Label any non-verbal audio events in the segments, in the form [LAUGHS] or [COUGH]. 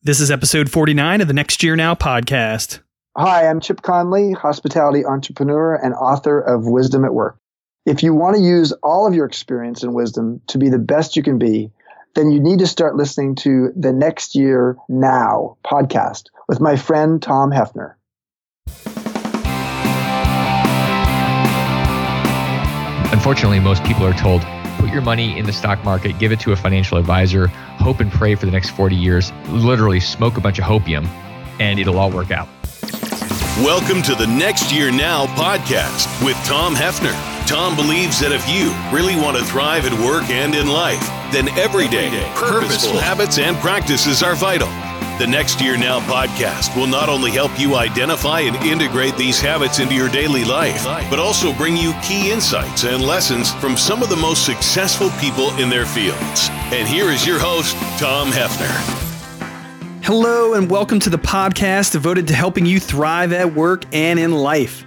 This is episode 49 of the Next Year Now podcast. Hi, I'm Chip Conley, hospitality entrepreneur and author of Wisdom at Work. If you want to use all of your experience and wisdom to be the best you can be, then you need to start listening to the Next Year Now podcast with my friend Tom Hefner. Unfortunately, most people are told put your money in the stock market, give it to a financial advisor, hope and pray for the next 40 years, literally smoke a bunch of hopium, and it'll all work out. Welcome to the Next Year Now podcast with Tom Hefner. Tom believes that if you really want to thrive at work and in life, then everyday, purposeful habits and practices are vital. The Next Year Now podcast will not only help you identify and integrate these habits into your daily life, but also bring you key insights and lessons from some of the most successful people in their fields. And here is your host, Tom Hefner. Hello, and welcome to the podcast devoted to helping you thrive at work and in life.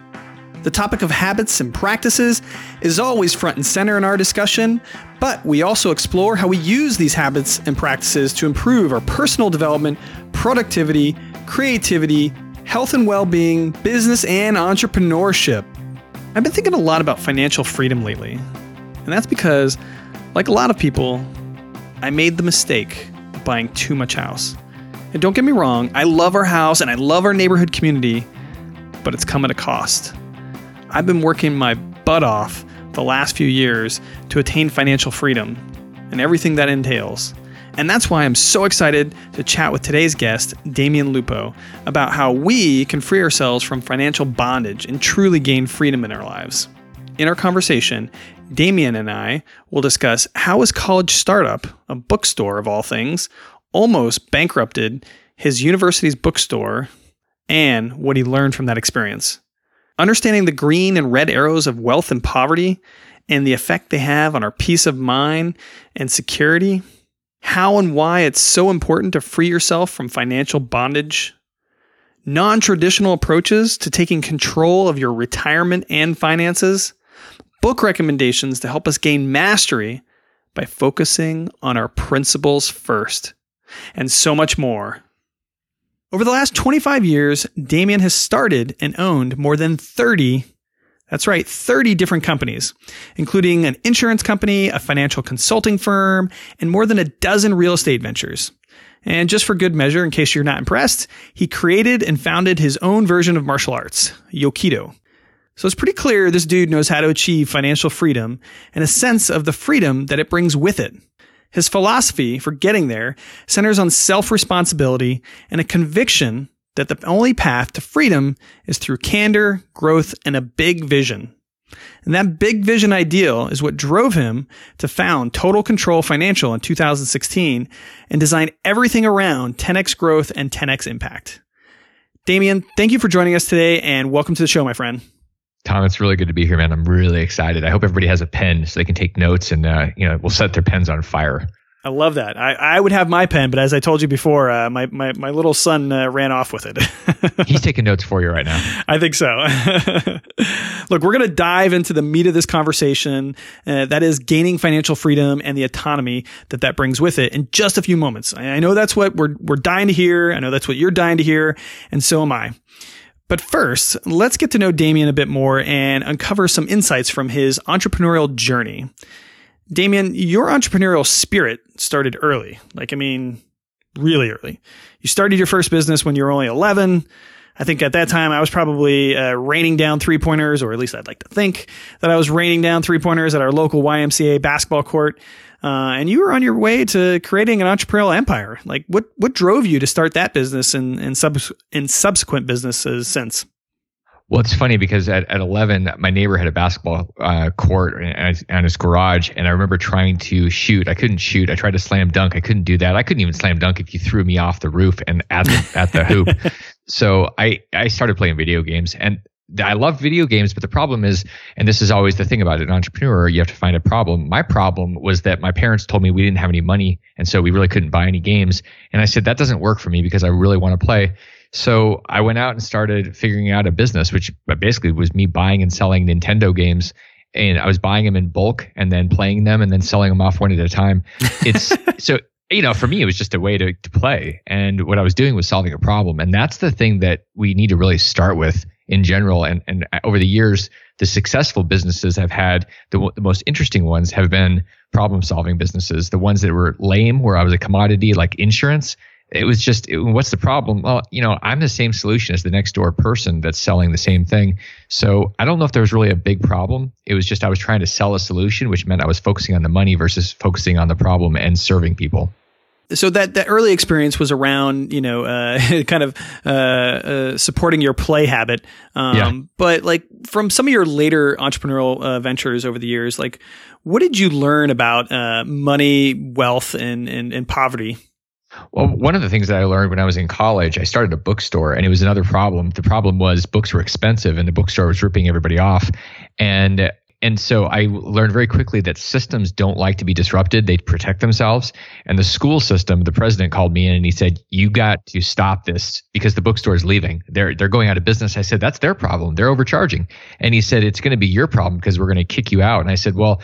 The topic of habits and practices is always front and center in our discussion, but we also explore how we use these habits and practices to improve our personal development, productivity, creativity, health and well being, business, and entrepreneurship. I've been thinking a lot about financial freedom lately, and that's because, like a lot of people, I made the mistake of buying too much house. And don't get me wrong, I love our house and I love our neighborhood community, but it's come at a cost. I've been working my butt off the last few years to attain financial freedom and everything that entails. And that's why I'm so excited to chat with today's guest, Damion Lupo, about how we can free ourselves from financial bondage and truly gain freedom in our lives. In our conversation, Damion and I will discuss how his college startup, a bookstore of all things, almost bankrupted his university's bookstore and what he learned from that experience. Understanding the green and red arrows of wealth and poverty and the effect they have on our peace of mind and security, how and why it's so important to free yourself from financial bondage, non traditional approaches to taking control of your retirement and finances, book recommendations to help us gain mastery by focusing on our principles first, and so much more. Over the last 25 years, Damion has started and owned more than 30, that's right, 30 different companies, including an insurance company, a financial consulting firm, and more than a dozen real estate ventures. And just for good measure, in case you're not impressed, he created and founded his own version of martial arts, Yokido. So it's pretty clear this dude knows how to achieve financial freedom and a sense of the freedom that it brings with it. His philosophy for getting there centers on self responsibility and a conviction that the only path to freedom is through candor, growth, and a big vision. And that big vision ideal is what drove him to found Total Control Financial in 2016 and design everything around 10x growth and 10x impact. Damion, thank you for joining us today and welcome to the show, my friend. Tom, it's really good to be here, man. I'm really excited. I hope everybody has a pen so they can take notes and, uh, you know, we'll set their pens on fire. I love that. I, I would have my pen, but as I told you before, uh, my, my, my little son uh, ran off with it. [LAUGHS] He's taking notes for you right now. I think so. [LAUGHS] Look, we're going to dive into the meat of this conversation. Uh, that is gaining financial freedom and the autonomy that that brings with it in just a few moments. I, I know that's what we're, we're dying to hear. I know that's what you're dying to hear. And so am I. But first, let's get to know Damion a bit more and uncover some insights from his entrepreneurial journey. Damion, your entrepreneurial spirit started early. Like, I mean, really early. You started your first business when you were only 11. I think at that time I was probably uh, raining down three pointers, or at least I'd like to think that I was raining down three pointers at our local YMCA basketball court. Uh, and you were on your way to creating an entrepreneurial empire. Like, what what drove you to start that business and and, sub- and subsequent businesses since? Well, it's funny because at, at 11, my neighbor had a basketball uh, court and his garage, and I remember trying to shoot. I couldn't shoot. I tried to slam dunk. I couldn't do that. I couldn't even slam dunk if you threw me off the roof and at the, at the hoop. [LAUGHS] So I I started playing video games, and I love video games, but the problem is, and this is always the thing about an entrepreneur, you have to find a problem. My problem was that my parents told me we didn't have any money, and so we really couldn't buy any games. And I said that doesn't work for me because I really want to play. So I went out and started figuring out a business, which basically was me buying and selling Nintendo games. And I was buying them in bulk and then playing them and then selling them off one at a time. [LAUGHS] It's so you know, for me, it was just a way to, to play. And what I was doing was solving a problem. And that's the thing that we need to really start with in general. And, and over the years, the successful businesses have had the, the most interesting ones have been problem solving businesses. The ones that were lame, where I was a commodity like insurance, it was just it, what's the problem? Well you know i'm the same solution as the next door person that's selling the same thing. So i don't know if there was really a big problem. It was just i was trying to sell a solution which meant i was focusing on the money versus focusing on the problem and serving people. So that that early experience was around you know uh, [LAUGHS] kind of uh, uh, supporting your play habit. Um, yeah. but like from some of your later entrepreneurial uh, ventures over the years like what did you learn about uh, money wealth and, and, and poverty well, one of the things that I learned when I was in college, I started a bookstore and it was another problem. The problem was books were expensive and the bookstore was ripping everybody off. And and so I learned very quickly that systems don't like to be disrupted. They protect themselves. And the school system, the president called me in and he said, You got to stop this because the bookstore is leaving. They're they're going out of business. I said, That's their problem. They're overcharging. And he said, It's going to be your problem because we're going to kick you out. And I said, Well,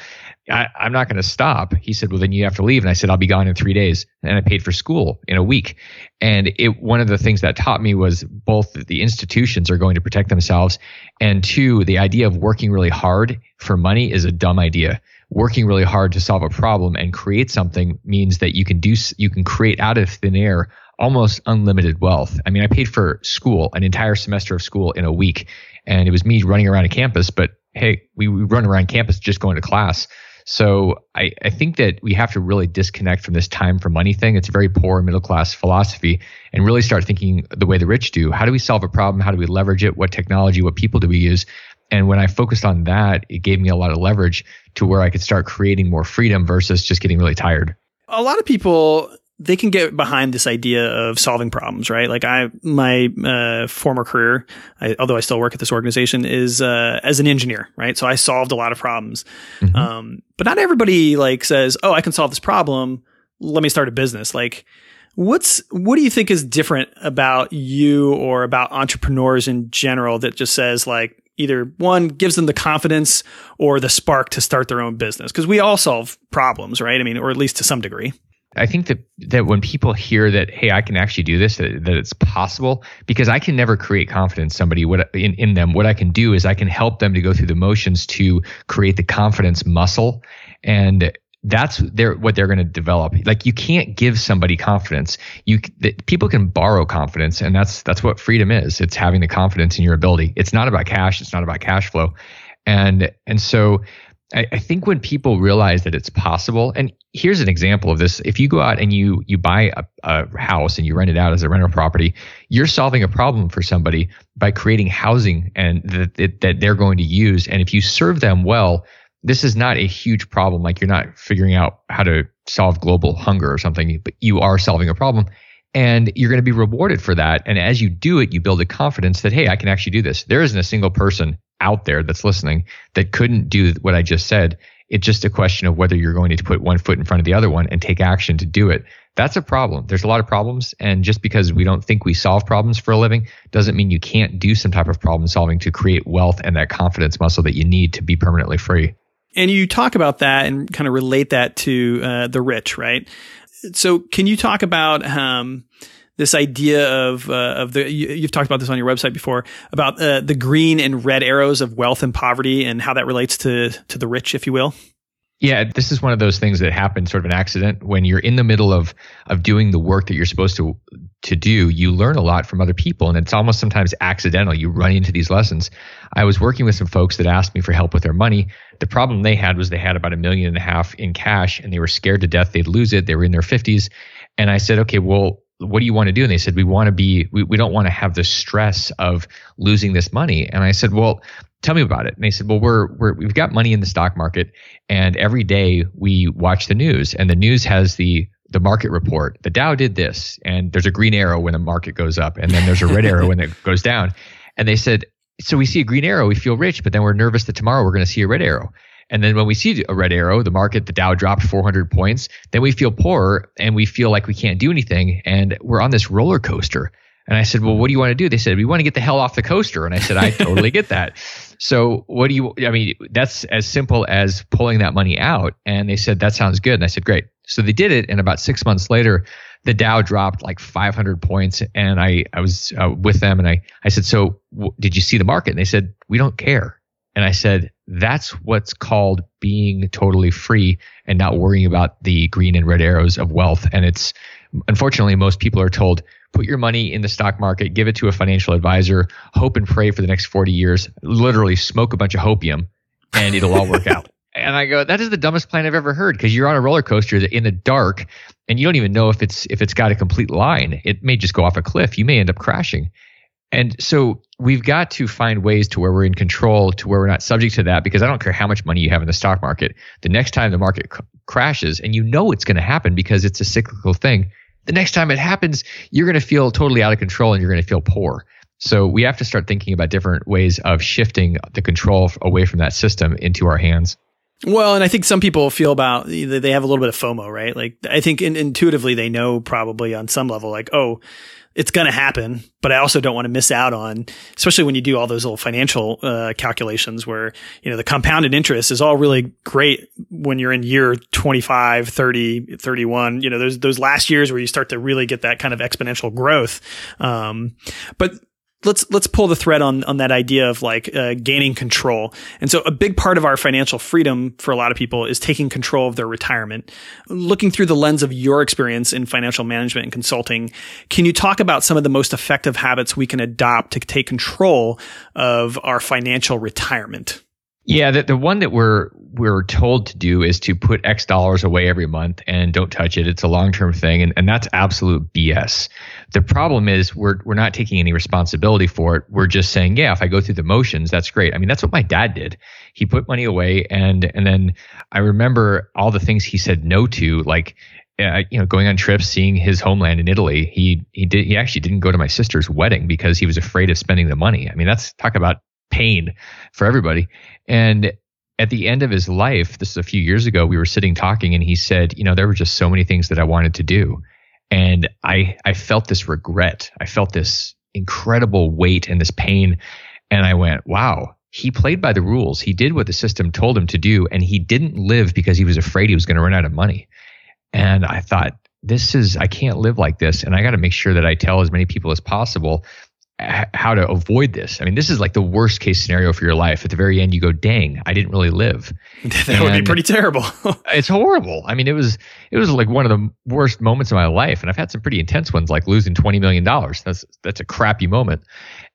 I, am not going to stop. He said, well, then you have to leave. And I said, I'll be gone in three days. And I paid for school in a week. And it, one of the things that taught me was both the institutions are going to protect themselves. And two, the idea of working really hard for money is a dumb idea. Working really hard to solve a problem and create something means that you can do, you can create out of thin air almost unlimited wealth. I mean, I paid for school, an entire semester of school in a week. And it was me running around a campus, but hey, we, we run around campus just going to class. So I, I think that we have to really disconnect from this time for money thing. It's a very poor middle class philosophy and really start thinking the way the rich do. How do we solve a problem? How do we leverage it? What technology, what people do we use? And when I focused on that, it gave me a lot of leverage to where I could start creating more freedom versus just getting really tired. A lot of people they can get behind this idea of solving problems, right? Like I, my uh, former career, I, although I still work at this organization, is uh, as an engineer, right? So I solved a lot of problems, mm-hmm. um, but not everybody like says, "Oh, I can solve this problem. Let me start a business." Like, what's what do you think is different about you or about entrepreneurs in general that just says like either one gives them the confidence or the spark to start their own business? Because we all solve problems, right? I mean, or at least to some degree. I think that that when people hear that, hey, I can actually do this, that, that it's possible, because I can never create confidence somebody what in, in them. What I can do is I can help them to go through the motions to create the confidence muscle, and that's their what they're going to develop. Like you can't give somebody confidence. You people can borrow confidence, and that's that's what freedom is. It's having the confidence in your ability. It's not about cash. It's not about cash flow, and and so I, I, think when people realize that it's possible, and here's an example of this: if you go out and you you buy a, a house and you rent it out as a rental property, you're solving a problem for somebody by creating housing and that that they're going to use. And if you serve them well, this is not a huge problem. Like you're not figuring out how to solve global hunger or something, but you are solving a problem. And you're going to be rewarded for that. And as you do it, you build a confidence that, hey, I can actually do this. There isn't a single person out there that's listening that couldn't do what I just said. It's just a question of whether you're going to put one foot in front of the other one and take action to do it. That's a problem. There's a lot of problems. And just because we don't think we solve problems for a living doesn't mean you can't do some type of problem solving to create wealth and that confidence muscle that you need to be permanently free. And you talk about that and kind of relate that to uh, the rich, right? So, can you talk about um, this idea of uh, of the you, have talked about this on your website before about uh, the green and red arrows of wealth and poverty and how that relates to to the rich, if you will. Yeah, this is one of those things that happens sort of an accident when you're in the middle of of doing the work that you're supposed to to do. You learn a lot from other people, and it's almost sometimes accidental. You run into these lessons. I was working with some folks that asked me for help with their money. The problem they had was they had about a million and a half in cash, and they were scared to death they'd lose it. They were in their 50s, and I said, okay, well, what do you want to do? And they said, we want to be, we, we don't want to have the stress of losing this money. And I said, well, tell me about it. And they said, well, we're, we're, we've got money in the stock market and every day we watch the news and the news has the, the market report. The Dow did this and there's a green arrow when the market goes up and then there's a red arrow when it [LAUGHS] goes down. And they said, so we see a green arrow, we feel rich, but then we're nervous that tomorrow we're going to see a red arrow. And then when we see a red arrow, the market, the Dow dropped 400 points, then we feel poorer and we feel like we can't do anything. And we're on this roller coaster. And I said, well, what do you want to do? They said, we want to get the hell off the coaster. And I said, I totally get that. So what do you, I mean, that's as simple as pulling that money out. And they said, that sounds good. And I said, great. So they did it. And about six months later, the Dow dropped like 500 points. And I, I was uh, with them and I, I said, so w- did you see the market? And they said, we don't care. And I said, that's what's called being totally free and not worrying about the green and red arrows of wealth. And it's unfortunately, most people are told, put your money in the stock market, give it to a financial advisor, hope and pray for the next 40 years, literally smoke a bunch of hopium, and it'll all work out. [LAUGHS] And I go, that is the dumbest plan I've ever heard because you're on a roller coaster in the dark and you don't even know if it's if it's got a complete line. It may just go off a cliff. You may end up crashing. And so we've got to find ways to where we're in control, to where we're not subject to that, because I don't care how much money you have in the stock market. The next time the market c- crashes, and you know it's going to happen because it's a cyclical thing, the next time it happens, you're going to feel totally out of control and you're going to feel poor. So we have to start thinking about different ways of shifting the control away from that system into our hands. Well, and I think some people feel about they have a little bit of FOMO, right? Like I think in, intuitively they know probably on some level, like, oh, it's going to happen, but I also don't want to miss out on, especially when you do all those little financial uh, calculations where, you know, the compounded interest is all really great when you're in year 25, 30, 31, you know, those, those last years where you start to really get that kind of exponential growth. Um, but let's let's pull the thread on on that idea of like uh, gaining control. And so a big part of our financial freedom for a lot of people is taking control of their retirement. Looking through the lens of your experience in financial management and consulting, can you talk about some of the most effective habits we can adopt to take control of our financial retirement? Yeah, the, the one that we're we're told to do is to put X dollars away every month and don't touch it. It's a long term thing, and, and that's absolute BS. The problem is we're we're not taking any responsibility for it. We're just saying, yeah, if I go through the motions, that's great. I mean, that's what my dad did. He put money away, and and then I remember all the things he said no to, like uh, you know, going on trips, seeing his homeland in Italy. He he did he actually didn't go to my sister's wedding because he was afraid of spending the money. I mean, that's talk about pain for everybody. And at the end of his life, this is a few years ago, we were sitting talking and he said, you know, there were just so many things that I wanted to do. And I I felt this regret. I felt this incredible weight and this pain. And I went, wow, he played by the rules. He did what the system told him to do. And he didn't live because he was afraid he was going to run out of money. And I thought, this is, I can't live like this. And I got to make sure that I tell as many people as possible how to avoid this. I mean, this is like the worst case scenario for your life. At the very end, you go, "Dang, I didn't really live." [LAUGHS] that and would be pretty terrible. [LAUGHS] it's horrible. I mean, it was it was like one of the worst moments of my life, and I've had some pretty intense ones, like losing twenty million dollars. That's that's a crappy moment.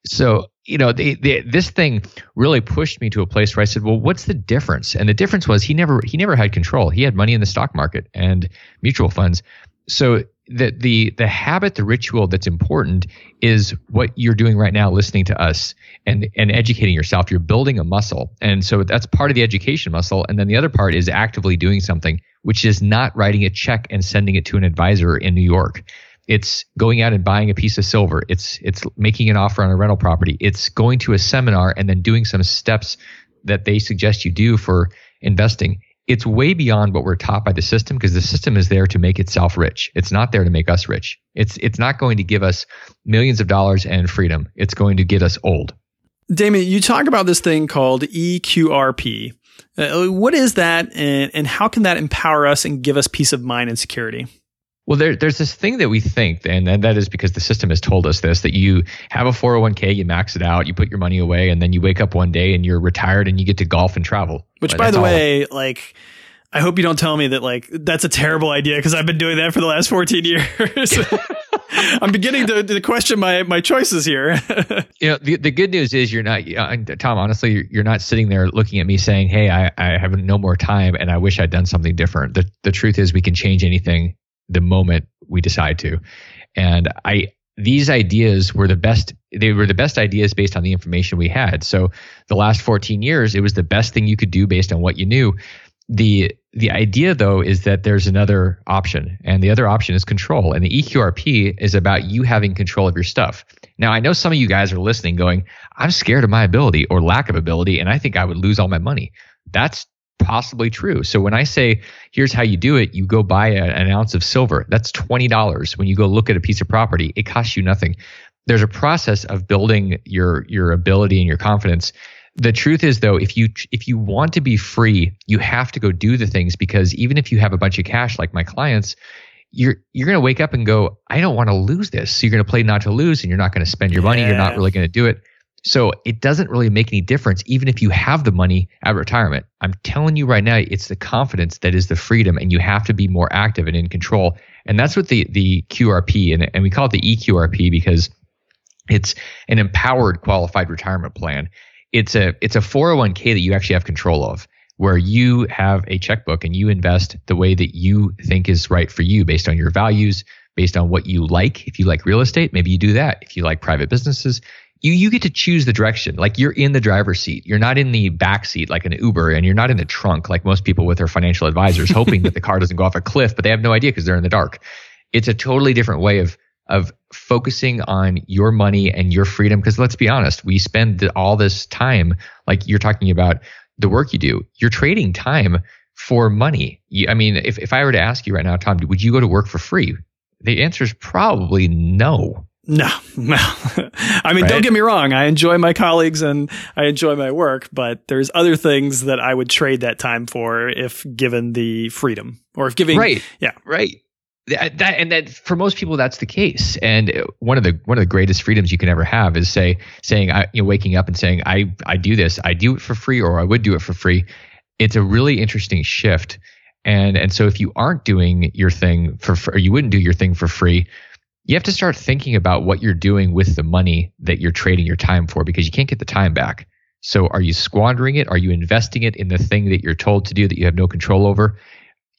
So you know, they, they, this thing really pushed me to a place where I said, "Well, what's the difference?" And the difference was he never he never had control. He had money in the stock market and mutual funds. So the the the habit, the ritual that's important is what you're doing right now, listening to us and and educating yourself. You're building a muscle, and so that's part of the education muscle. And then the other part is actively doing something, which is not writing a check and sending it to an advisor in New York. It's going out and buying a piece of silver. It's it's making an offer on a rental property. It's going to a seminar and then doing some steps that they suggest you do for investing it's way beyond what we're taught by the system because the system is there to make itself rich. It's not there to make us rich. It's it's not going to give us millions of dollars and freedom. It's going to get us old. Damion, you talk about this thing called EQRP. Uh, what is that, and, and how can that empower us and give us peace of mind and security? Well, there, there's this thing that we think, and, and that is because the system has told us this that you have a 401k, you max it out, you put your money away, and then you wake up one day and you're retired and you get to golf and travel. Which, but by the all. way, like, I hope you don't tell me that, like, that's a terrible idea because I've been doing that for the last 14 [LAUGHS] years. [LAUGHS] I'm beginning to, to, question my my choices here. [LAUGHS] you know, the, the good news is you're not, uh, Tom. Honestly, you're, you're, not sitting there looking at me saying, "Hey, I, I have no more time, and I wish I'd done something different." The the truth is, we can change anything the moment we decide to. And I these ideas were the best they were the best ideas based on the information we had. So the last 14 years it was the best thing you could do based on what you knew. The the idea though is that there's another option and the other option is control and the EQRP is about you having control of your stuff. Now I know some of you guys are listening going I'm scared of my ability or lack of ability and I think I would lose all my money. That's possibly true. So when I say, here's how you do it, you go buy a, an ounce of silver. That's $20. When you go look at a piece of property, it costs you nothing. there's a process of building your your ability and your confidence. The truth is though, if you if you want to be free, you have to go do the things because even if you have a bunch of cash like my clients, you're you're going to wake up and go, I don't want to lose this. So you're going to play not to lose and you're not going to spend your money, you're not really going to do it. So it doesn't really make any difference even if you have the money at retirement. I'm telling you right now, it's the confidence that is the freedom and you have to be more active and in control. And that's what the the QRP and, and we call it the EQRP because it's an empowered qualified retirement plan. It's a it's a 401k that you actually have control of where you have a checkbook and you invest the way that you think is right for you based on your values, based on what you like. If you like real estate, maybe you do that. If you like private businesses, you you get to choose the direction. Like you're in the driver's seat. You're not in the back seat like an Uber, and you're not in the trunk like most people with their financial advisors, [LAUGHS] hoping that the car doesn't go off a cliff, but they have no idea because they're in the dark. It's a totally different way of of focusing on your money and your freedom. Because let's be honest, we spend all this time, like you're talking about the work you do. You're trading time for money. You, I mean, if if I were to ask you right now, Tom, would you go to work for free? The answer is probably no. No, [LAUGHS] no. [LAUGHS] I mean, right? don't get me wrong. I enjoy my colleagues and I enjoy my work, but there's other things that I would trade that time for if given the freedom or if giving. Right. Yeah. Right. That, that and that for most people that's the case. And uh, one of the one of the greatest freedoms you can ever have is say saying I you know waking up and saying I I do this I do it for free or I would do it for free. It's a really interesting shift. And and so if you aren't doing your thing for or you wouldn't do your thing for free you have to start thinking about what you're doing with the money that you're trading your time for because you can't get the time back. So are you squandering it? Are you investing it in the thing that you're told to do that you have no control over?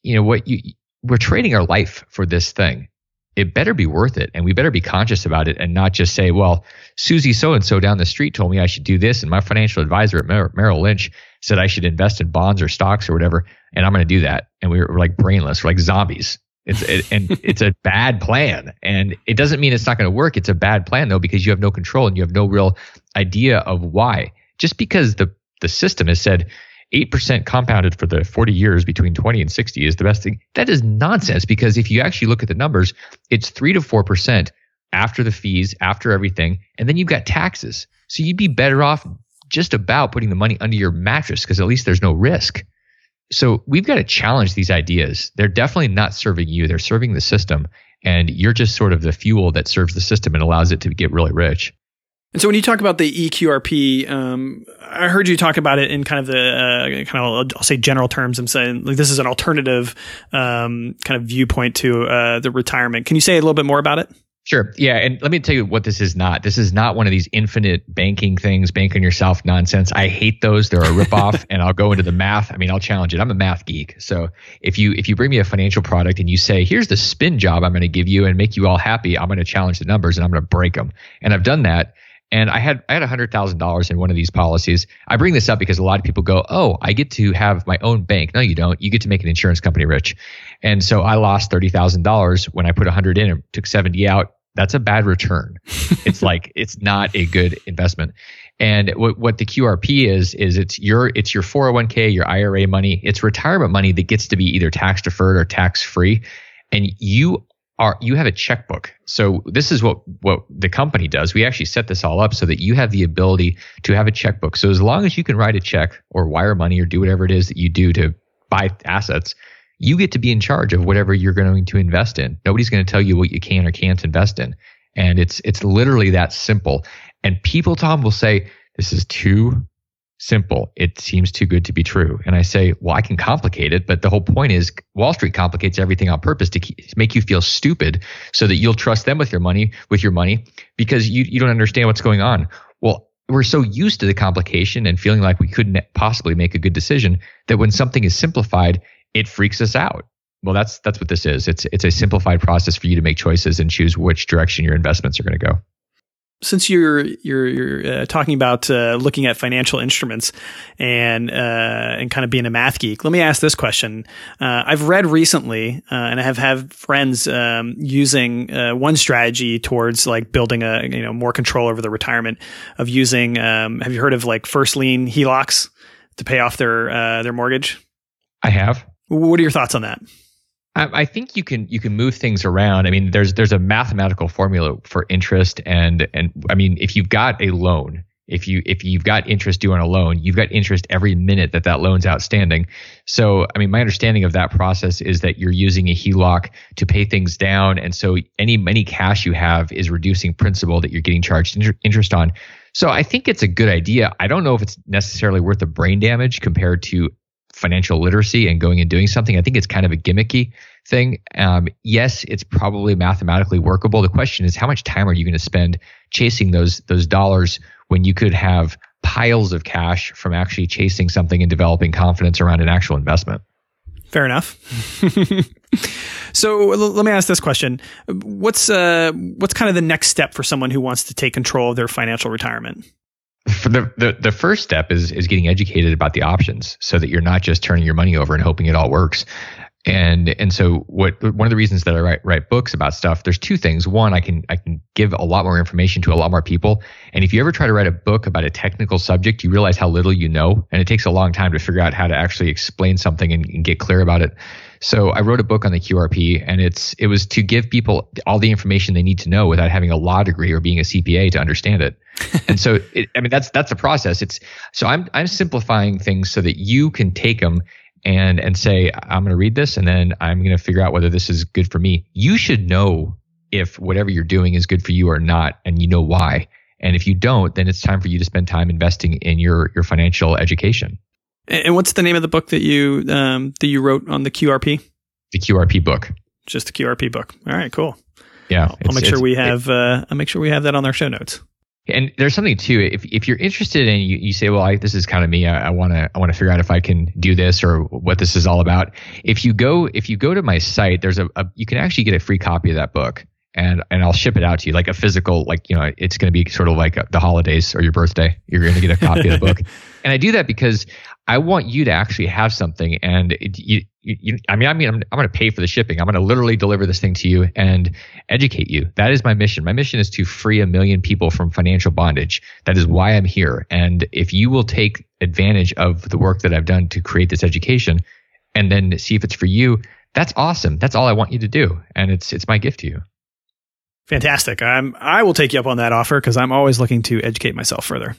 You know what you we're trading our life for this thing. It better be worth it and we better be conscious about it and not just say, well, Susie so and so down the street told me I should do this and my financial advisor at Mer- Merrill Lynch said I should invest in bonds or stocks or whatever and I'm going to do that. And we we're like brainless, we're like zombies it's it, and it's a bad plan, and it doesn't mean it's not going to work. It's a bad plan though because you have no control and you have no real idea of why. Just because the the system has said eight percent compounded for the forty years between twenty and sixty is the best thing. That is nonsense because if you actually look at the numbers, it's three to four percent after the fees, after everything, and then you've got taxes. So you'd be better off just about putting the money under your mattress because at least there's no risk so we've got to challenge these ideas. They're definitely not serving you, they're serving the system. And you're just sort of the fuel that serves the system and allows it to get really rich. And so when you talk about the EQRP, um, I heard you talk about it in kind of the uh, kind of I'll say general terms. I'm saying like this is an alternative um, kind of viewpoint to uh, the retirement. Can you say a little bit more about it? Sure. Yeah. And let me tell you what this is not. This is not one of these infinite banking things, bank on yourself nonsense. I hate those. They're a ripoff. [LAUGHS] and I'll go into the math. I mean, I'll challenge it. I'm a math geek. So if you if you bring me a financial product and you say, here's the spin job I'm going to give you and make you all happy, I'm going to challenge the numbers and I'm going to break them. And I've done that. And I had I had hundred thousand dollars in one of these policies. I bring this up because a lot of people go, "Oh, I get to have my own bank." No, you don't. You get to make an insurance company rich. And so I lost thirty thousand dollars when I put a hundred in and took seventy out. That's a bad return. [LAUGHS] it's like it's not a good investment. And what, what the QRP is is it's your it's your 401k, your IRA money. It's retirement money that gets to be either tax deferred or tax free. And you are you have a checkbook. So this is what what the company does. We actually set this all up so that you have the ability to have a checkbook. So as long as you can write a check or wire money or do whatever it is that you do to buy assets, you get to be in charge of whatever you're going to invest in. Nobody's going to tell you what you can or can't invest in. And it's it's literally that simple. And people Tom will say this is too simple. It seems too good to be true. And I say, well, I can complicate it, but the whole point is Wall Street complicates everything on purpose to, keep, make you feel stupid so that you'll trust them with your money, with your money because you, you don't understand what's going on. Well, we're so used to the complication and feeling like we couldn't possibly make a good decision that when something is simplified, it freaks us out. Well, that's that's what this is. It's it's a simplified process for you to make choices and choose which direction your investments are going to go since you're you're, you're uh, talking about uh, looking at financial instruments and uh, and kind of being a math geek, let me ask this question. Uh, I've read recently, uh, and I have had friends um, using uh, one strategy towards like building a you know more control over the retirement of using. Um, have you heard of like first lien HELOCs to pay off their their mortgage? I have. What are your thoughts on that? I, think you can you can move things around. I mean, there's there's a mathematical formula for interest, and and I mean, if you've got a loan, if you if you've got interest due on a loan, you've got interest every minute that that loan's outstanding. So, I mean, my understanding of that process is that you're using a HELOC to pay things down, and so any any cash you have is reducing principal that you're getting charged inter- interest on. So, I think it's a good idea. I don't know if it's necessarily worth the brain damage compared to financial literacy and going and doing something. I think it's kind of a gimmicky thing. Um, yes, it's probably mathematically workable. The question is, how much time are you going to spend chasing those those dollars when you could have piles of cash from actually chasing something and developing confidence around an actual investment? Fair enough. [LAUGHS] so l- let me ask this question: What's uh, what's kind of the next step for someone who wants to take control of their financial retirement? The, the the first step is is getting educated about the options so that you're not just turning your money over and hoping it all works. And and so what one of the reasons that I write write books about stuff there's two things. One I can I can give a lot more information to a lot more people. And if you ever try to write a book about a technical subject you realize how little you know. And it takes a long time to figure out how to actually explain something and, and get clear about it so I wrote a book on the QRP and it's it was to give people all the information they need to know without having a law degree or being a CPA to understand it. [LAUGHS] And so it, I mean that's that's a process. It's so I'm I'm simplifying things so that you can take them and and say i'm going to read this and then i'm going to figure out whether this is good for me. You should know if whatever you're doing is good for you or not and you know why. And if you don't then it's time for you to spend time investing in your your financial education and what's the name of the book that you um, that you wrote on the qrp the qrp book just the qrp book all right cool yeah i'll make sure we have uh, i'll make sure we have that on our show notes and there's something too. If if you're interested in you, you say, well, I, this is kind of me. I want to I want to figure out if I can do this or what this is all about. If you go if you go to my site, there's a, a you can actually get a free copy of that book, and and I'll ship it out to you like a physical like you know it's going to be sort of like uh, the holidays or your birthday. You're going to get a copy of the book, [LAUGHS] and I do that because I want you to actually have something, and it, you, you, I mean, I mean, I'm, I'm going to pay for the shipping. I'm going to literally deliver this thing to you and educate you. That is my mission. My mission is to free a million people from financial bondage. That is why I'm here. And if you will take advantage of the work that I've done to create this education, and then see if it's for you, that's awesome. That's all I want you to do, and it's it's my gift to you. Fantastic. I'm I will take you up on that offer because I'm always looking to educate myself further.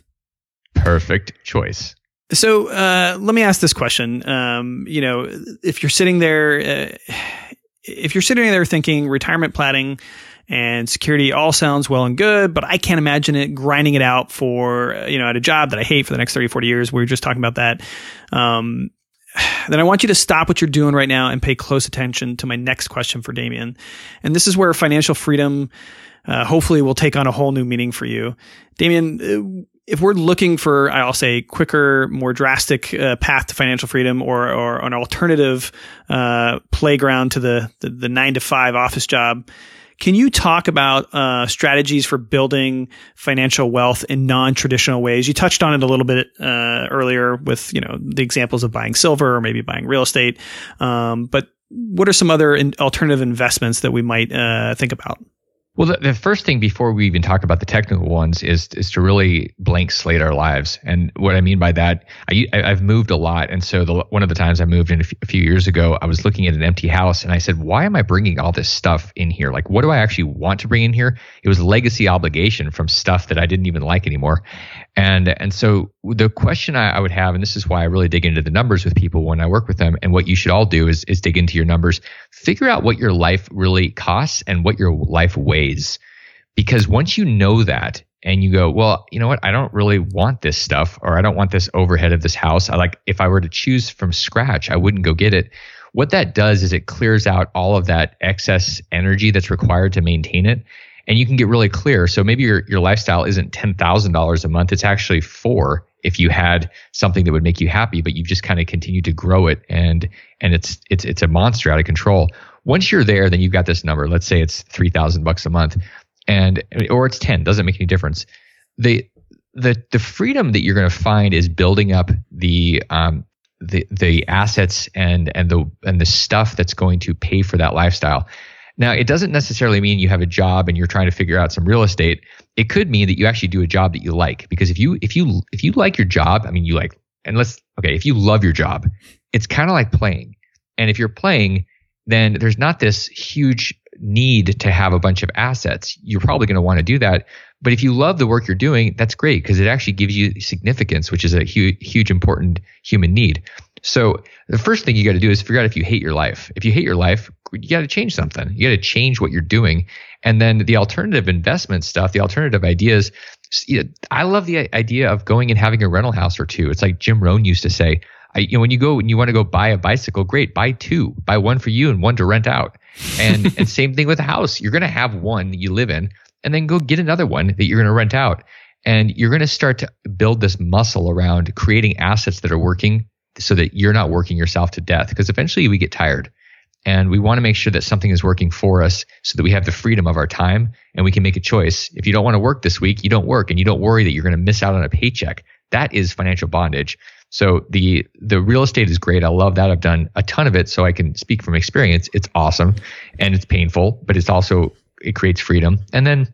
Perfect choice. So uh, let me ask this question. Um, you know, if you're sitting there, uh, if you're sitting there thinking retirement planning and security all sounds well and good, but I can't imagine it grinding it out for, you know, at a job that I hate for the next 30, 40 years. We were just talking about that. Um, [SIGHS] then I want you to stop what you're doing right now and pay close attention to my next question for Damion. And this is where financial freedom, uh, hopefully will take on a whole new meaning for you. Damion, uh, if we're looking for, I'll say, quicker, more drastic uh, path to financial freedom, or or an alternative uh, playground to the, the, the nine to five office job, can you talk about uh, strategies for building financial wealth in non-traditional ways? You touched on it a little bit uh, earlier with you know the examples of buying silver or maybe buying real estate, um, but what are some other in- alternative investments that we might uh, think about? Well, the, the, first thing before we even talk about the technical ones is is to really blank slate our lives. And what I mean by that, I, I've moved a lot, and so the, one of the times I moved in a, f- a few years ago, I was looking at an empty house, and I said, "Why am I bringing all this stuff in here? Like, what do I actually want to bring in here?" It was legacy obligation from stuff that I didn't even like anymore. And and so the question I, I would have, and this is why I really dig into the numbers with people when I work with them, and what you should all do is is dig into your numbers, figure out what your life really costs and what your life weighs, because once you know that and you go, well, you know what, I don't really want this stuff, or I don't want this overhead of this house. I like if I were to choose from scratch, I wouldn't go get it. What that does is it clears out all of that excess energy that's required to maintain it and you can get really clear. So maybe your your lifestyle isn't ten thousand dollars a month; it's actually four if you had something that would make you happy, but you've just kind of continued to grow it, and and it's it's it's a monster out of control. Once you're there, then you've got this number. Let's say it's three thousand bucks a month, and or it's ten. Doesn't make any difference. The the the freedom that you're going to find is building up the um, the the assets and and the and the stuff that's going to pay for that lifestyle. Now, it doesn't necessarily mean you have a job and you're trying to figure out some real estate. It could mean that you actually do a job that you like because if you if you if you like your job, I mean you like and let's okay, if you love your job, it's kind of like playing. And if you're playing, then there's not this huge need to have a bunch of assets. You're probably going to want to do that. But if you love the work you're doing, that's great because it actually gives you significance, which is a huge, huge important human need. So the first thing you got to do is figure out if you hate your life. If you hate your life, you got to change something. You got to change what you're doing. And then the alternative investment stuff, the alternative ideas. I love the idea of going and having a rental house or two. It's like Jim Rohn used to say, I, you know, when you go and you want to go buy a bicycle, great, buy two, buy one for you and one to rent out. And [LAUGHS] and same thing with a house. You're going to have one that you live in, and then go get another one that you're going to rent out. And you're going to start to build this muscle around creating assets that are working, so that you're not working yourself to death. Because eventually we get tired, and we want to make sure that something is working for us, so that we have the freedom of our time and we can make a choice. If you don't want to work this week, you don't work, and you don't worry that you're going to miss out on a paycheck. That is financial bondage. So the the real estate is great. I love that. I've done a ton of it, so I can speak from experience. It's awesome, and it's painful, but it's also it creates freedom. And then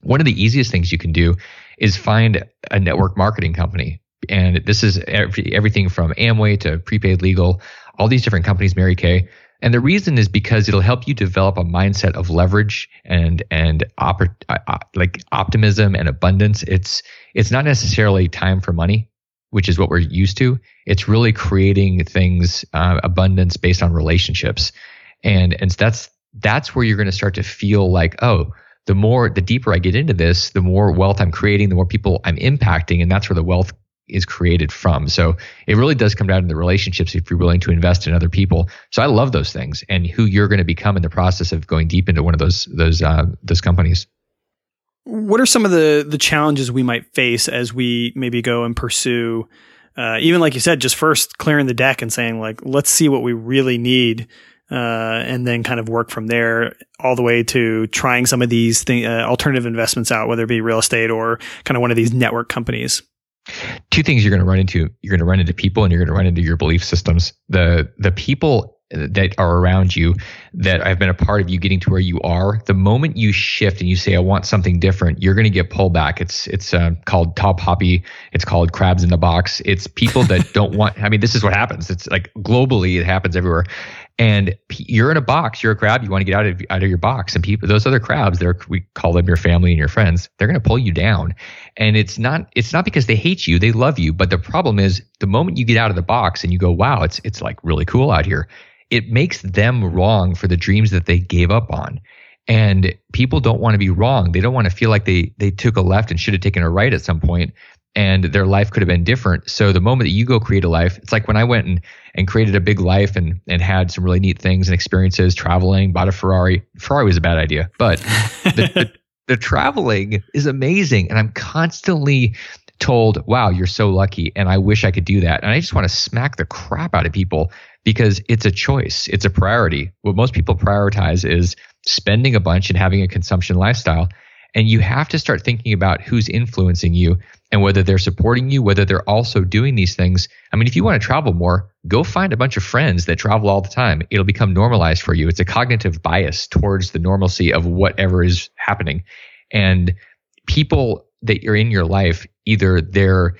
one of the easiest things you can do is find a network marketing company. And this is every, everything from Amway to prepaid legal, all these different companies, Mary Kay. And the reason is because it'll help you develop a mindset of leverage and and op- uh, like optimism and abundance. It's it's not necessarily time for money which is what we're used to. It's really creating things, uh, abundance based on relationships. And, and that's, that's where you're going to start to feel like, oh, the more, the deeper I get into this, the more wealth I'm creating, the more people I'm impacting. And that's where the wealth is created from. So it really does come down to the relationships if you're willing to invest in other people. So I love those things and who you're going to become in the process of going deep into one of those, those, uh, those companies. What are some of the the challenges we might face as we maybe go and pursue, uh, even like you said, just first clearing the deck and saying like, let's see what we really need, uh, and then kind of work from there all the way to trying some of these thing, uh, alternative investments out, whether it be real estate or kind of one of these network companies. Two things you're going to run into: you're going to run into people, and you're going to run into your belief systems. the The people that are around you that have been a part of you getting to where you are the moment you shift and you say i want something different you're going to get pulled back. It's it's uh, called tall poppy. It's called crabs in the box. It's people that don't [LAUGHS] want i mean this is what happens. It's like globally it happens everywhere and you're in a box you're a crab you want to get out of out of your box and people those other crabs they're we call them your family and your friends they're going to pull you down and it's not it's not because they hate you they love you but the problem is the moment you get out of the box and you go wow it's it's like really cool out here it makes them wrong for the dreams that they gave up on. And people don't want to be wrong. They don't want to feel like they they took a left and should have taken a right at some point and their life could have been different. So the moment that you go create a life, it's like when I went and, and created a big life and, and had some really neat things and experiences, traveling, bought a Ferrari. Ferrari was a bad idea, but the, the, [LAUGHS] the traveling is amazing. And I'm constantly told, wow, you're so lucky. And I wish I could do that. And I just want to smack the crap out of people because it's a choice, it's a priority. What most people prioritize is spending a bunch and having a consumption lifestyle. And you have to start thinking about who's influencing you and whether they're supporting you, whether they're also doing these things. I mean, if you want to travel more, go find a bunch of friends that travel all the time. It'll become normalized for you. It's a cognitive bias towards the normalcy of whatever is happening. And people that you're in your life, either they're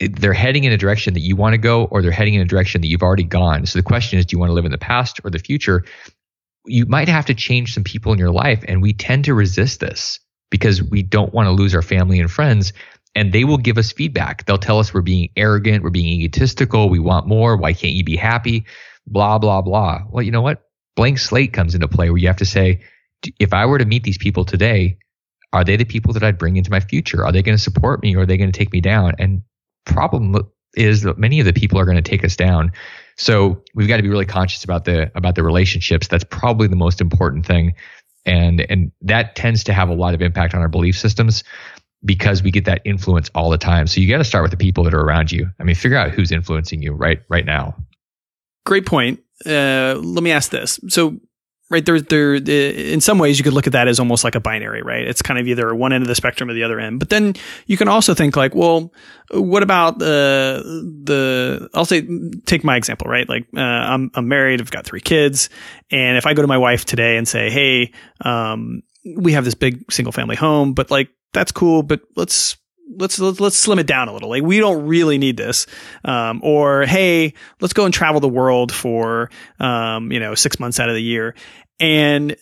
they're heading in a direction that you want to go or they're heading in a direction that you've already gone. So the question is, do you want to live in the past or the future? You might have to change some people in your life. And we tend to resist this because we don't want to lose our family and friends. And they will give us feedback. They'll tell us we're being arrogant, we're being egotistical, we want more. Why can't you be happy? Blah, blah, blah. Well, you know what? Blank slate comes into play where you have to say, if I were to meet these people today, are they the people that I'd bring into my future? Are they going to support me or are they going to take me down? And problem is that many of the people are going to take us down. So we've got to be really conscious about the about the relationships. That's probably the most important thing, and and that tends to have a lot of impact on our belief systems because we get that influence all the time. So you got to start with the people that are around you. I mean, figure out who's influencing you right right now. Great point. Uh, let me ask this. So right there there in some ways you could look at that as almost like a binary right? It's kind of either one end of the spectrum or the other end. But then you can also think like well what about the uh, the i'll say take my example right? Like uh, i'm i'm married i've got three kids and if i go to my wife today and say hey um, we have this big single family home but like that's cool but let's let's let's, let's slim it down a little. Like we don't really need this, um, or hey, let's go and travel the world for um, you know six months out of the year, and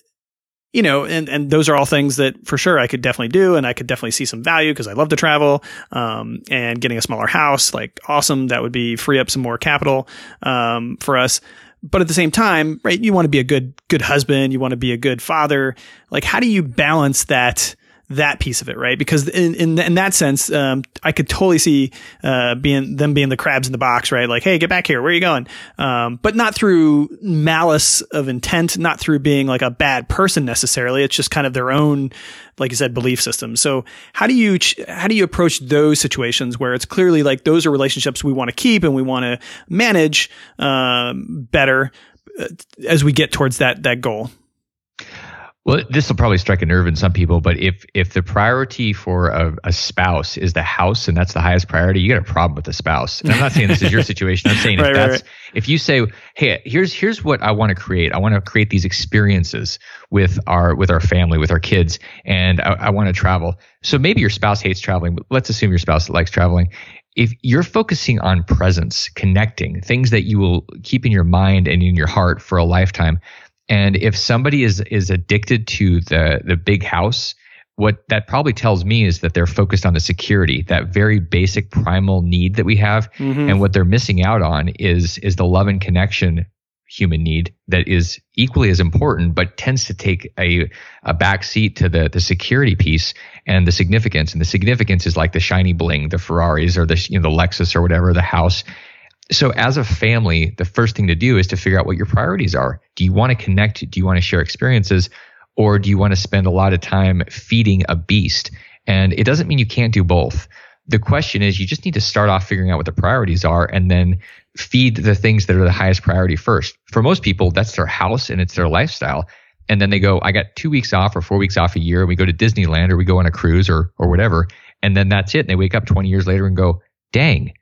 you know, and and those are all things that for sure I could definitely do, and I could definitely see some value because I love to travel, um, and getting a smaller house, like awesome, that would be free up some more capital um, for us. But at the same time, right, you want to be a good good husband, you want to be a good father. Like how do you balance that that piece of it, right? Because in in, in that sense, um, I could totally see uh, being them being the crabs in the box, right? Like, hey, get back here, where are you going? Um, but not through malice of intent, not through being like a bad person necessarily. It's just kind of their own, like you said, belief system. So how do you how do you approach those situations where it's clearly like those are relationships we want to keep and we want to manage um, better uh, as we get towards that that goal? Well, this will probably strike a nerve in some people, but if if the priority for a, a, spouse is the house and that's the highest priority, you got a problem with the spouse. And I'm not saying this is your [LAUGHS] situation. I'm saying right, if that's right, right. if you say, hey, here's here's what I want to create. I want to create these experiences with our with our family, with our kids, and I, I want to travel. So maybe your spouse hates traveling, but let's assume your spouse likes traveling if you're focusing on presence, connecting, things that you will keep in your mind and in your heart for a lifetime, and if somebody is is addicted to the the big house, what that probably tells me is that they're focused on the security, that very basic primal need that we have. Mm-hmm. And what they're missing out on is is the love and connection human need that is equally as important, but tends to take a, a back seat to the, the security piece and the significance. And the significance is like the shiny bling, the Ferraris or the, you know, the Lexus or whatever, the house so as a family, the first thing to do is to figure out what your priorities are. Do you want to connect? Do you want to share experiences? Or do you want to spend a lot of time feeding a beast? And it doesn't mean you can't do both. The question is you just need to start off figuring out what the priorities are and then feed the things that are the highest priority first. For most people, that's their house and it's their lifestyle. And then they go, I got two weeks off or four weeks off a year. And we go to Disneyland or we go on a cruise or, or whatever. And then that's it. And they wake up 20 years later and go, dang,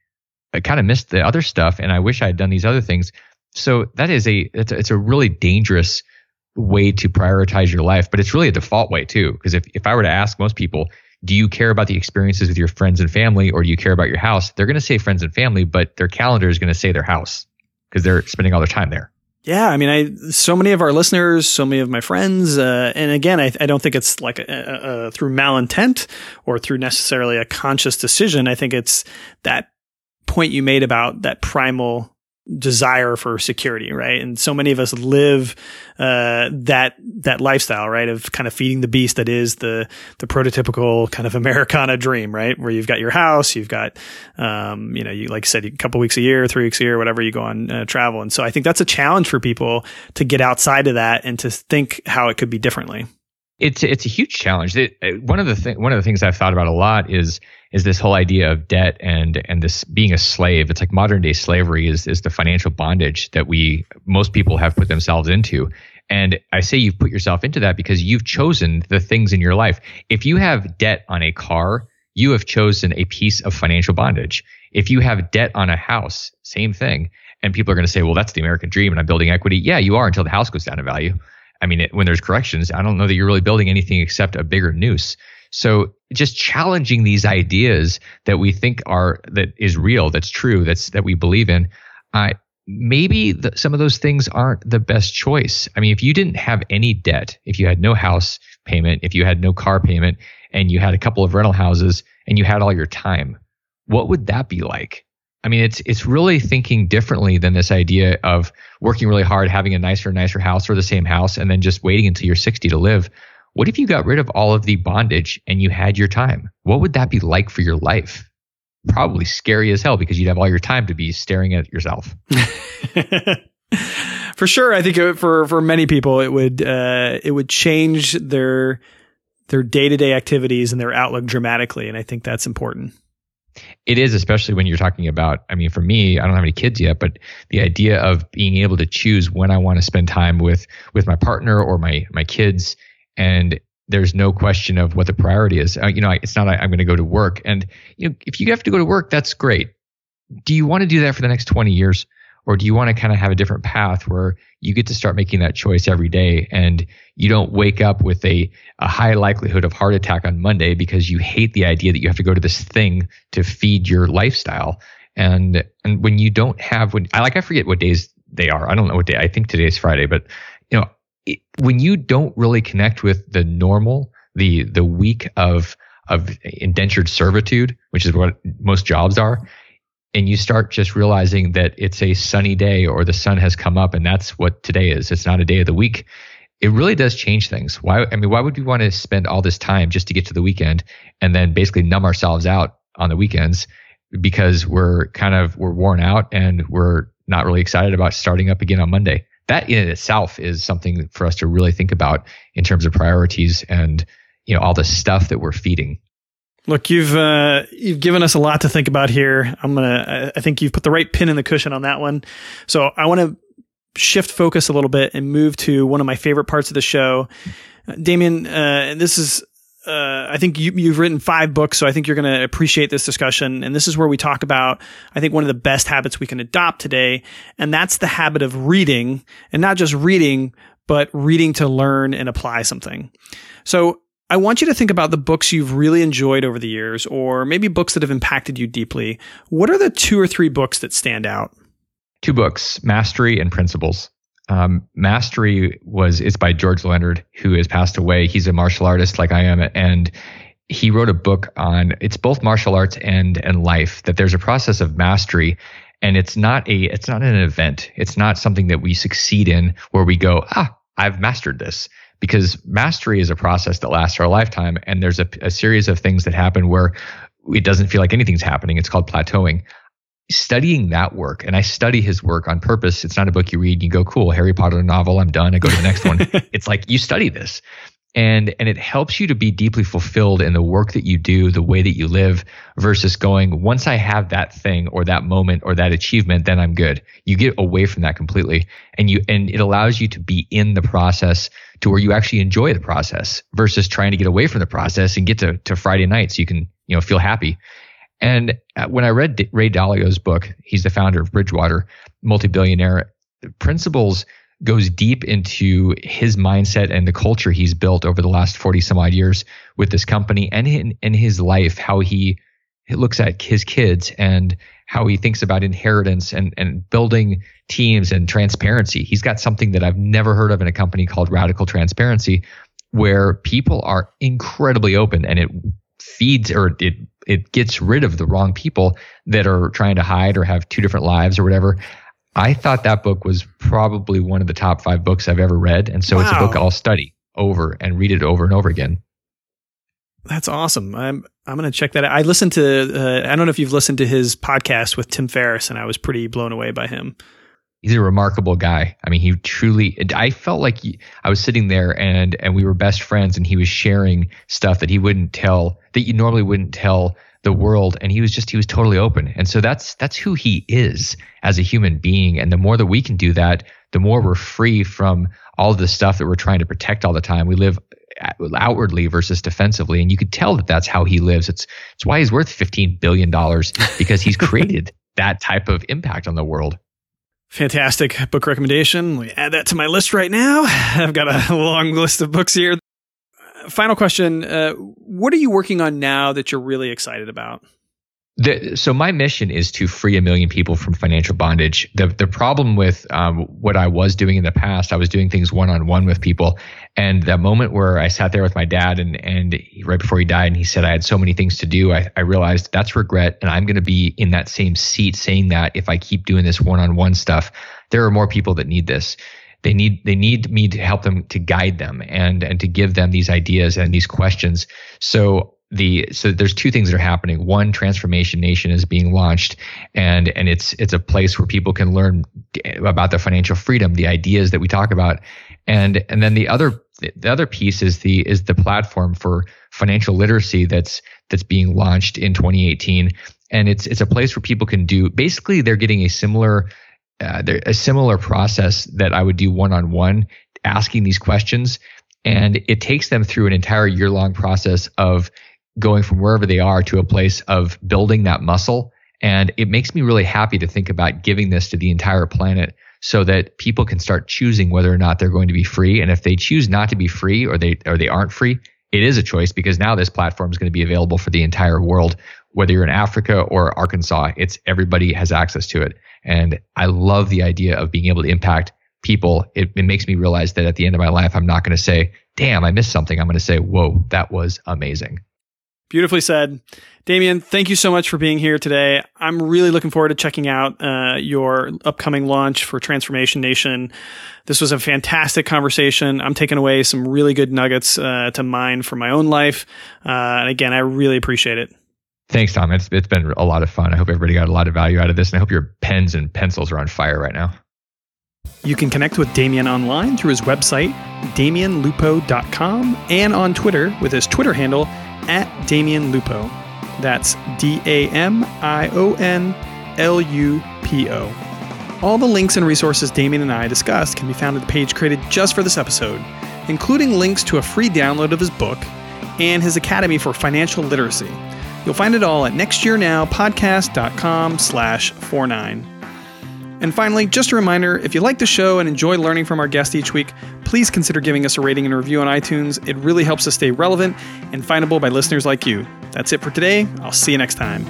I kind of missed the other stuff and I wish I had done these other things. So that is a it's a, it's a really dangerous way to prioritize your life, but it's really a default way too. Because if, if I were to ask most people, do you care about the experiences with your friends and family or do you care about your house? They're going to say friends and family, but their calendar is going to say their house because they're spending all their time there. Yeah, I mean, I so many of our listeners, so many of my friends, uh, and again, I, I, don't think it's like a, a, a, through malintent or through necessarily a conscious decision. I think it's that point you made about that primal desire for security, right? And so many of us live uh, that that lifestyle, right, of kind of feeding the beast that is the the prototypical kind of Americana dream, right, where you've got your house, you've got, um, you know, you like I said, a couple weeks a year, three weeks a year, whatever you go on uh, travel, and so I think that's a challenge for people to get outside of that and to think how it could be differently. It's it's a huge challenge. It, one of the th- one of the things I've thought about a lot is is this whole idea of debt and and this being a slave. It's like modern day slavery is is the financial bondage that we most people have put themselves into. And I say you've put yourself into that because you've chosen the things in your life. If you have debt on a car, you have chosen a piece of financial bondage. If you have debt on a house, same thing. And people are going to say, well, that's the American dream and I'm building equity. Yeah, you are until the house goes down in value. I mean, it, when there's corrections, I don't know that you're really building anything except a bigger noose. So just challenging these ideas that we think are that is real, that's true, that's that we believe in. Uh, maybe the, some of those things aren't the best choice. I mean, if you didn't have any debt, if you had no house payment, if you had no car payment, and you had a couple of rental houses, and you had all your time, what would that be like? I mean, it's it's really thinking differently than this idea of working really hard, having a nicer, nicer house or the same house, and then just waiting until you're 60 to live. What if you got rid of all of the bondage and you had your time? What would that be like for your life? Probably scary as hell because you'd have all your time to be staring at yourself. [LAUGHS] for sure, I think for for many people it would uh, it would change their their day to day activities and their outlook dramatically, and I think that's important. It is, especially when you're talking about. I mean, for me, I don't have any kids yet, but the idea of being able to choose when I want to spend time with with my partner or my my kids and there's no question of what the priority is. Uh, you know, it's not I, I'm going to go to work, and you know, if you have to go to work, that's great. Do you want to do that for the next 20 years, Or do you want to kind of have a different path where you get to start making that choice every day and you don't wake up with a, a high likelihood of heart attack on Monday because you hate the idea that you have to go to this thing to feed your lifestyle? And and when you don't have when I like I forget what days they are. I don't know what day. I think today is Friday, but you know, it, when you don't really connect with the normal, the the week of of indentured servitude, which is what most jobs are, and you start just realizing that it's a sunny day or the sun has come up and that's what today is. It's not a day of the week. It really does change things. Why? I mean, why would we want to spend all this time just to get to the weekend and then basically numb ourselves out on the weekends because we're kind of we're worn out and we're not really excited about starting up again on Monday? That in itself is something for us to really think about in terms of priorities and you know all the stuff that we're feeding. Look, you've uh, you've given us a lot to think about here. I'm gonna. I think you've put the right pin in the cushion on that one. So I want to shift focus a little bit and move to one of my favorite parts of the show. Uh, Damion, uh, this is. Uh, I think you, you've written five books, so I think you're going to appreciate this discussion. And this is where we talk about, I think, one of the best habits we can adopt today, and that's the habit of reading, and not just reading, but reading to learn and apply something. So I want you to think about the books you've really enjoyed over the years, or maybe books that have impacted you deeply. What are the two or three books that stand out? Two books, Mastery and Principles. Um, Mastery was it's by George Leonard, who has passed away. He's a martial artist like I am, and he wrote a book on it's both martial arts and and life. That there's a process of mastery, and it's not a it's not an event. It's not something that we succeed in where we go ah I've mastered this because mastery is a process that lasts our lifetime. And there's a, a series of things that happen where it doesn't feel like anything's happening. It's called plateauing. Studying that work, and I study his work on purpose. It's not a book you read and you go, cool, Harry Potter novel, I'm done. I go to the next one. [LAUGHS] It's like you study this and and it helps you to be deeply fulfilled in the work that you do the way that you live versus going once i have that thing or that moment or that achievement then i'm good you get away from that completely and you and it allows you to be in the process to where you actually enjoy the process versus trying to get away from the process and get to to friday night so you can you know feel happy. And uh, when i read ray dalio's book he's the founder of bridgewater multi-billionaire principles goes deep into his mindset and the culture he's built over the last 40 some odd years with this company and in, in his life, how he looks at his kids and how he thinks about inheritance and, and building teams and transparency. He's got something that I've never heard of in a company called Radical Transparency, where people are incredibly open and it feeds or it it gets rid of the wrong people that are trying to hide or have two different lives or whatever. I thought that book was probably one of the top five books I've ever read. And so wow. it's a book I'll study over and read it over and over again. That's awesome. I'm I'm to check that out. I listened to uh, I don't know if you've listened to his podcast with Tim Ferriss and I was pretty blown away by him. He's a remarkable guy. I mean, he truly I felt like he, I was sitting there and and we were best friends and he was sharing stuff that he wouldn't tell that you normally wouldn't tell the world and he was just he was totally open and so that's that's who he is as a human being and the more that we can do that the more we're free from all the stuff that we're trying to protect all the time we live outwardly versus defensively and you could tell that that's how he lives it's it's why he's worth 15 billion dollars because he's created [LAUGHS] that type of impact on the world Fantastic book recommendation. Let me add that to my list right now. [SIGHS] I've got a long list of books here final question. Uh, what are you working on now that you're really excited about? The, so my mission is to free a million people from financial bondage. The the problem with um, what I was doing in the past, I was doing things one on one with people, and that moment where I sat there with my dad and and right before he died, and he said I had so many things to do, I, I realized that's regret, and I'm going to be in that same seat saying that if I keep doing this one on one stuff, there are more people that need this. They need they need me to help them to guide them and and to give them these ideas and these questions. So the so there's two things that are happening. One transformation nation is being launched and and it's it's a place where people can learn about their financial freedom the ideas that we talk about. And and then the other the other piece is the is the platform for financial literacy that's that's being launched in 2018 and it's it's a place where people can do basically they're getting a similar uh, a similar process that I would do one on one, asking these questions. And it takes them through an entire year long process of going from wherever they are to a place of building that muscle And it makes me really happy to think about giving this to the entire planet so that people can start choosing whether or not they're going to be free. And if they choose not to be free or they or they aren't free, it is a choice because now this platform is going to be available for the entire world, whether you're in Africa or Arkansas. It's everybody has access to it. And I love the idea of being able to impact people. It, it makes me realize that at the end of my life, I'm not going to say, damn, I missed something. I'm going to say, whoa, that was amazing. Beautifully said. Damion, thank you so much for being here today. I'm really looking forward to checking out uh, your upcoming launch for Transformation Nation. This was a fantastic conversation. I'm taking away some really good nuggets uh, to mine for my own life. Uh, and again, I really appreciate it. Thanks, Tom. It's, it's been a lot of fun. I hope everybody got a lot of value out of this, and I hope your pens and pencils are on fire right now. You can connect with Damion online through his website, damionlupo.com, and on Twitter with his Twitter handle at Damion Lupo. That's D A M I O N L U P O. All the links and resources Damion and I discussed can be found at the page created just for this episode, including links to a free download of his book and his Academy for Financial Literacy. You'll find it all at nextyearnowpodcast.com slash 49. And finally, just a reminder if you like the show and enjoy learning from our guests each week, please consider giving us a rating and review on iTunes. It really helps us stay relevant and findable by listeners like you. That's it for today. I'll see you next time.